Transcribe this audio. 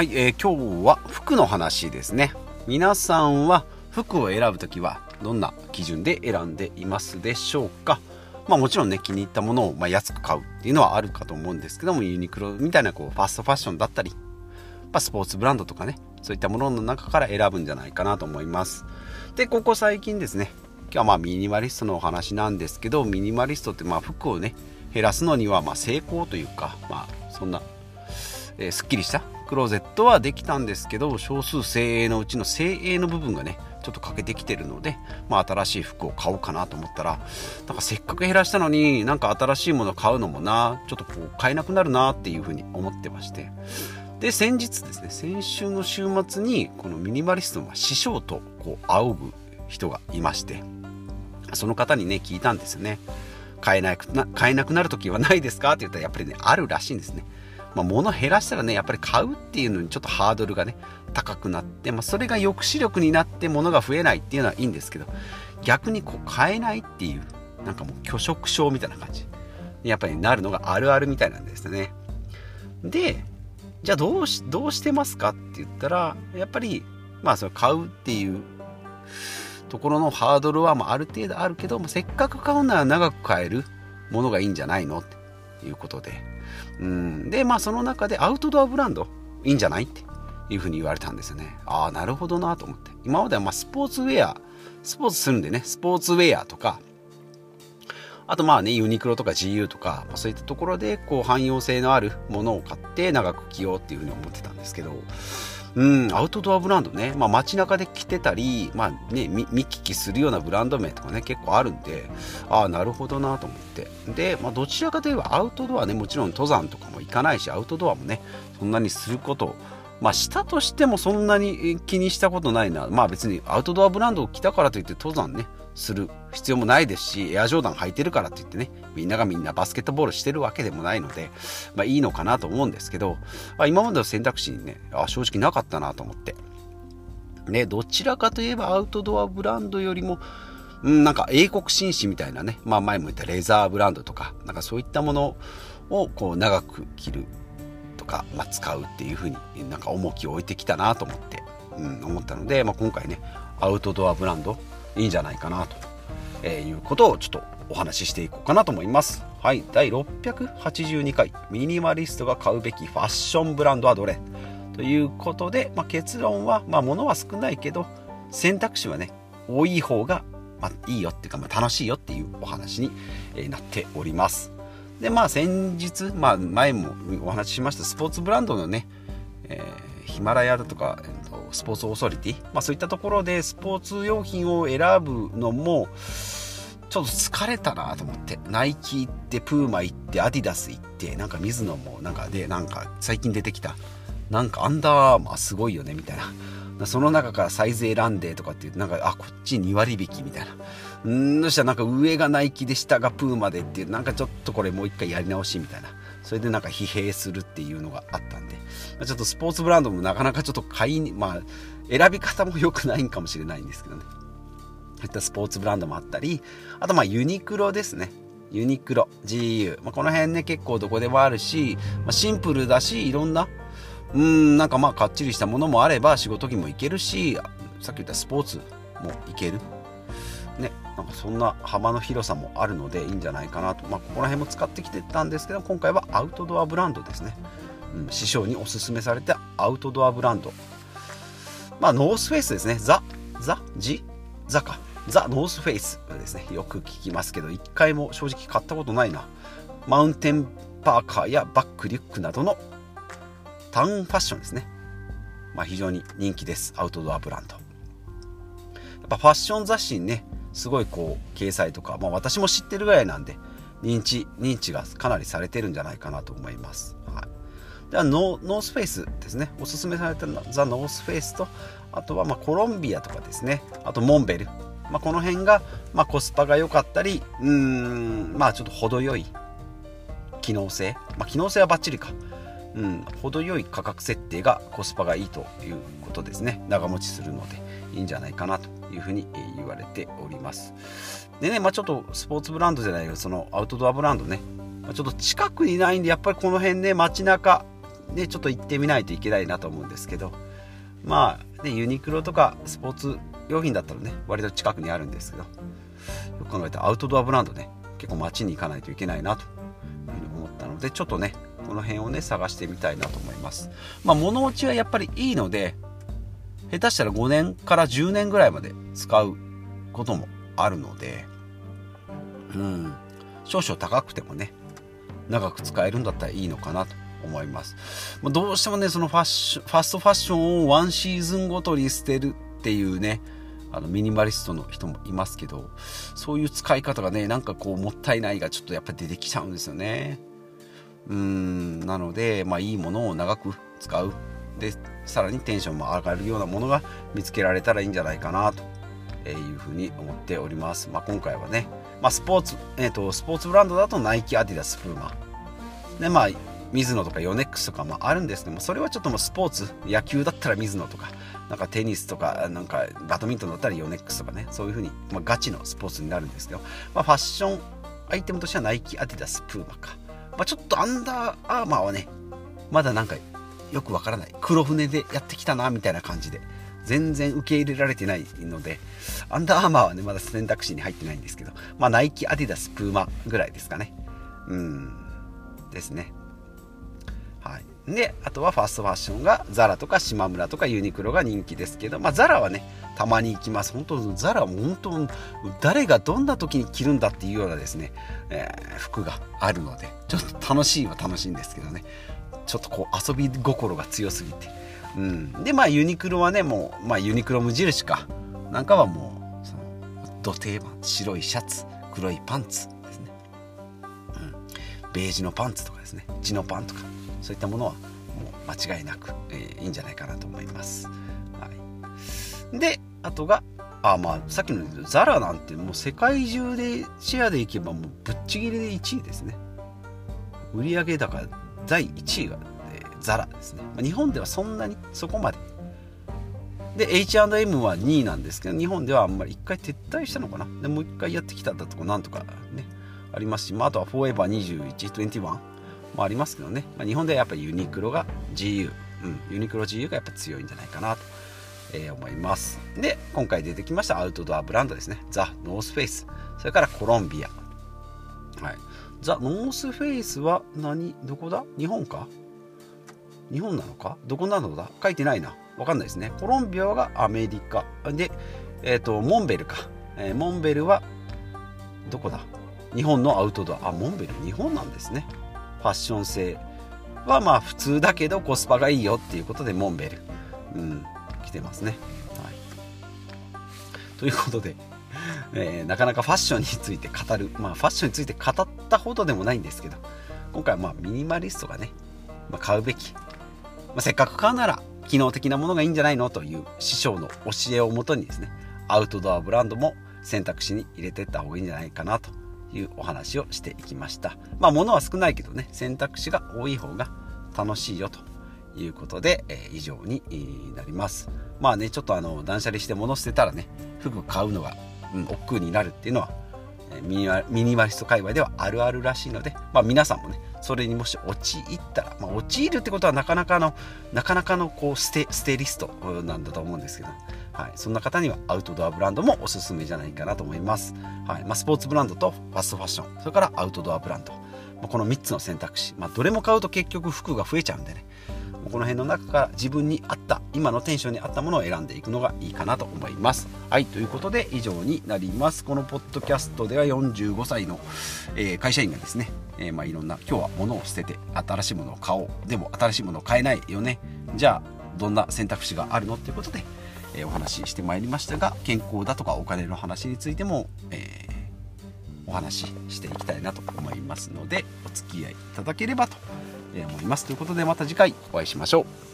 はい、えー、今日は服の話ですね。皆さんは服を選ぶときはどんな基準で選んでいますでしょうか？まあもちろんね気に入ったものをま安く買うっていうのはあるかと思うんですけどもユニクロみたいなこうファストファッションだったり、ま、スポーツブランドとかねそういったものの中から選ぶんじゃないかなと思います。でここ最近ですね今日はまあミニマリストのお話なんですけどミニマリストってまあ服をね減らすのにはま成功というかまあそんな、えー、すっきりしたクローゼットはできたんですけど少数精鋭のうちの精鋭の部分がねちょっと欠けてきてるので、まあ、新しい服を買おうかなと思ったらなんかせっかく減らしたのになんか新しいものを買うのもなちょっとこう買えなくなるなっていうふうに思ってまして。で先日ですね先週の週末にこのミニマリストの師匠とこう仰ぐ人がいましてその方にね聞いたんですよね。買えなくな買えなくなる時はないですか？って言ったらやっぱりねあるらしいんですね。まあ、物減らしたらねやっぱり買うっていうのにちょっとハードルがね高くなって、まあ、それが抑止力になって物が増えないっていうのはいいんですけど逆にこう買えないっていうなんかもう拒食症みたいな感じ。やっぱりなるのがあるあるみたいなんですね。でじゃあどうしどうしてますかって言ったらやっぱりまあそれ買うっていうところのハードルはまあある程度あるけど、まあ、せっかく買うなら長く買えるものがいいんじゃないのって。いうことで。うん、でまあその中でアウトドアブランドいいんじゃないっていうふうに言われたんですよね。ああなるほどなと思って。今まではまスポーツウェアスポーツするんでねスポーツウェアとかあとまあねユニクロとか GU とか、ま、そういったところでこう汎用性のあるものを買って長く着ようっていうふうに思ってたんですけどうん、アウトドアブランドね、まあ、街中で着てたり、まあね、見聞きするようなブランド名とかね結構あるんでああなるほどなと思って。で、まあ、どちらかといえばアウトドアねもちろん登山とかも行かないしアウトドアもねそんなにすることまあしたとしてもそんなに気にしたことないな。まあ別にアウトドアブランドを着たからといって登山ねする必要もないですしエアジョーダン履いてるからといってねみんながみんなバスケットボールしてるわけでもないので、まあ、いいのかなと思うんですけど、まあ、今までの選択肢にねあ正直なかったなと思って。ねどちらかといえばアウトドアブランドよりもんなんか英国紳士みたいなね、まあ、前も言ったレザーブランドとかなんかそういったものをこう長く着るとか、まあ、使うっていう風になんか重きを置いてきたなと思って、うん、思ったので、まあ、今回ねアウトドアブランドいいんじゃないかなと、えいうことをちょっとお話ししていこうかなと思います。はい。第682回ミニマリストが買うべきファッションブランドはどれ？ということで、まあ、結論は、まあ、物は少ないけど選択肢はね多い方が、まあ、いいよっていうか、まあ、楽しいよっていうお話に、えなっております。でまあ先日、まあ、前もお話ししましたスポーツブランドのね、えー、ヒマラヤだとか、えー、とスポーツオーソリティ、まあ、そういったところでスポーツ用品を選ぶのもちょっと疲れたなと思ってナイキ行ってプーマ行ってアディダス行ってなんか水野もなんかでなんか最近出てきたなんかアンダーマーすごいよねみたいな。その中からサイズ選んでとかって言ってなんかあこっち2割引きみたいな。んそしたらなんか上がナイキで下がプーマでっていうなんかちょっとこれもう一回やり直しみたいな。それでなんか疲弊するっていうのがあったんでちょっとスポーツブランドもなかなかちょっと買いに、まあ、選び方も良くないんかもしれないんですけどね。そういったスポーツブランドもあったり、あとまあユニクロですね。ユニクロ、GU。まあ、この辺ね、結構どこでもあるし、まあ、シンプルだし、いろんな、うん、なんかまあかっちりしたものもあれば仕事着もいけるし、さっき言ったスポーツもいける。ね、なんかそんな幅の広さもあるのでいいんじゃないかなと、まあ、ここら辺も使ってきてたんですけど今回はアウトドアブランドですね。うん、師匠におすすめされたアウトドアブランド。まあノースフェイスですね。ザザジザか。ザ・ノースフェイスですね。よく聞きますけど一回も正直買ったことないな。マウンテンパーカーやバッグリュックなどのタウンファッションですね。まあ非常に人気です。アウトドアブランド。やっぱファッション雑誌にねすごいこう掲載とか、まあ、私も知ってるぐらいなんで認知認知がかなりされてるんじゃないかなと思います。はい。ではノースフェイスですね。おすすめされたのザ・ノースフェイスとあとはまコロンビアとかですね。あとモンベル、まあ、この辺がまコスパが良かったりうーんまあちょっと程よい機能性、まあ、機能性はバッチリか。うん、程よい価格設定がコスパがいいということですね。長持ちするのでいいんじゃないかなというふうに言われております。でね、まあ、ちょっとスポーツブランドじゃないけどそのアウトドアブランドね、ま、ちょっと近くにないんでやっぱりこの辺ね街中ねちょっと行ってみないといけないなと思うんですけど。まあ、ね、ユニクロとかスポーツ用品だったらね割と近くにあるんですけど。よく考えてアウトドアブランドね結構街に行かないといけないなというふうに思ったのでちょっとねこの辺をね探してみたいなと思いますまあ物落ちはやっぱりいいので下手したら5年から10年ぐらいまで使うこともあるのでうん少々高くてもね長く使えるんだったらいいのかなと思います。まどうしてもね、そのファッション、ファストファッションをワンシーズンごとに捨てるっていうね、あのミニマリストの人もいますけど、そういう使い方がね、なんかこうもったいないがちょっとやっぱり出てきちゃうんですよね。うん、なので、まあいいものを長く使う。で、さらにテンションも上がるようなものが見つけられたらいいんじゃないかなというふうに思っております。まあ今回はね、まあスポーツ、え、ー、と、スポーツブランドだとナイキ、アディダス、プーマ。で、まあミズノとかヨネックスとかもあるんですけどもそれはちょっともうスポーツ野球だったらミズノとかなんかテニスとかなんかバドミントンだったらヨネックスとかねそういう風にまあ、ガチのスポーツになるんですけど、まあ、ファッションアイテムとしてはナイキアディダスプーマか、まあ、ちょっとアンダーアーマーはねまだなんかよくわからない。黒船でやってきたなみたいな感じで全然受け入れられてないのでアンダーアーマーはねまだ選択肢に入ってないんですけどまあナイキアディダスプーマぐらいですかね。うん。ですね、であとはファストファッションがザラとか島村とかユニクロが人気ですけど、まあ、ザラはねたまに行きます。本当ザラは本当誰がどんな時に着るんだっていうようなですね、えー、服があるのでちょっと楽しいは楽しいんですけどね。ちょっとこう遊び心が強すぎて、うん、でまあユニクロはねもう、まあ、ユニクロ無印か。なんかはもうそのど定番白いシャツ黒いパンツですね、うん、ベージュのパンツとかですね。地のパンとか。そういったものはもう間違いなく、えー、いいんじゃないかなと思います。はい、であとがあまあさっきのザラなんてもう世界中でシェアでいけばもうぶっちぎりで1位ですね。売上高第1位が、えー、ザラですね。日本ではそんなにそこまで。で H&M は2位なんですけど日本ではあんまり1回撤退したのかなでもう1回やってきたんだとかなんとかねありますし、まあ、あとは Forever2121 もありますけどね、まあ、日本ではやっぱりユニクロが GU、うん、ユニクロ GU がやっぱ強いんじゃないかなと、えー、思います。で今回出てきましたアウトドアブランドですね。ザ・ノースフェイス。それからコロンビア。はい。ザ・ノースフェイスは何？どこだ？日本か？日本なのか？どこなのだ？書いてないな。わかんないですね。コロンビアがアメリカ。でえっ、ー、とモンベルか、えー、モンベルはどこだ？日本のアウトドア。あモンベル日本なんですね。ファッション性はまあ普通だけどコスパがいいよっていうことでモンベル、うん、来てますね。はい、ということで、えー、なかなかファッションについて語る、まあ、ファッションについて語ったほどでもないんですけど今回はまあミニマリストがね、まあ、買うべき、まあ、せっかく買うなら機能的なものがいいんじゃないのという師匠の教えをもとにですねアウトドアブランドも選択肢に入れていった方がいいんじゃないかなというお話をしていきました。まあ物は少ないけどね選択肢が多い方が楽しいよということで、えー、以上になります。まあねちょっとあの断捨離して物捨てたらね服買うのが、うん、億劫になるっていうのはミニミニマリスト界隈ではあるあるらしいので、まあ、皆さんもねそれにもし陥ったら、まあ、陥るってことはなかなかのなかなかのこうステステリストなんだと思うんですけどはい、そんな方にはアウトドアブランドもおすすめじゃないかなと思います、はいまあ、スポーツブランドとファストファッションそれからアウトドアブランド、まあ、この3つの選択肢、まあ、どれも買うと結局服が増えちゃうんでね。この辺の中から自分に合った今のテンションに合ったものを選んでいくのがいいかなと思います。はいということで以上になります。このポッドキャストでは45歳の、えー、会社員がですね、えー、まあいろんな今日は物を捨てて新しいものを買おう。でも新しいものを買えないよね。じゃあどんな選択肢があるの？っていうことでえー、お話ししてまいりましたが健康だとかお金の話についても、えー、お話ししていきたいなと思いますのでお付き合いいただければと思います。ということでまた次回お会いしましょう。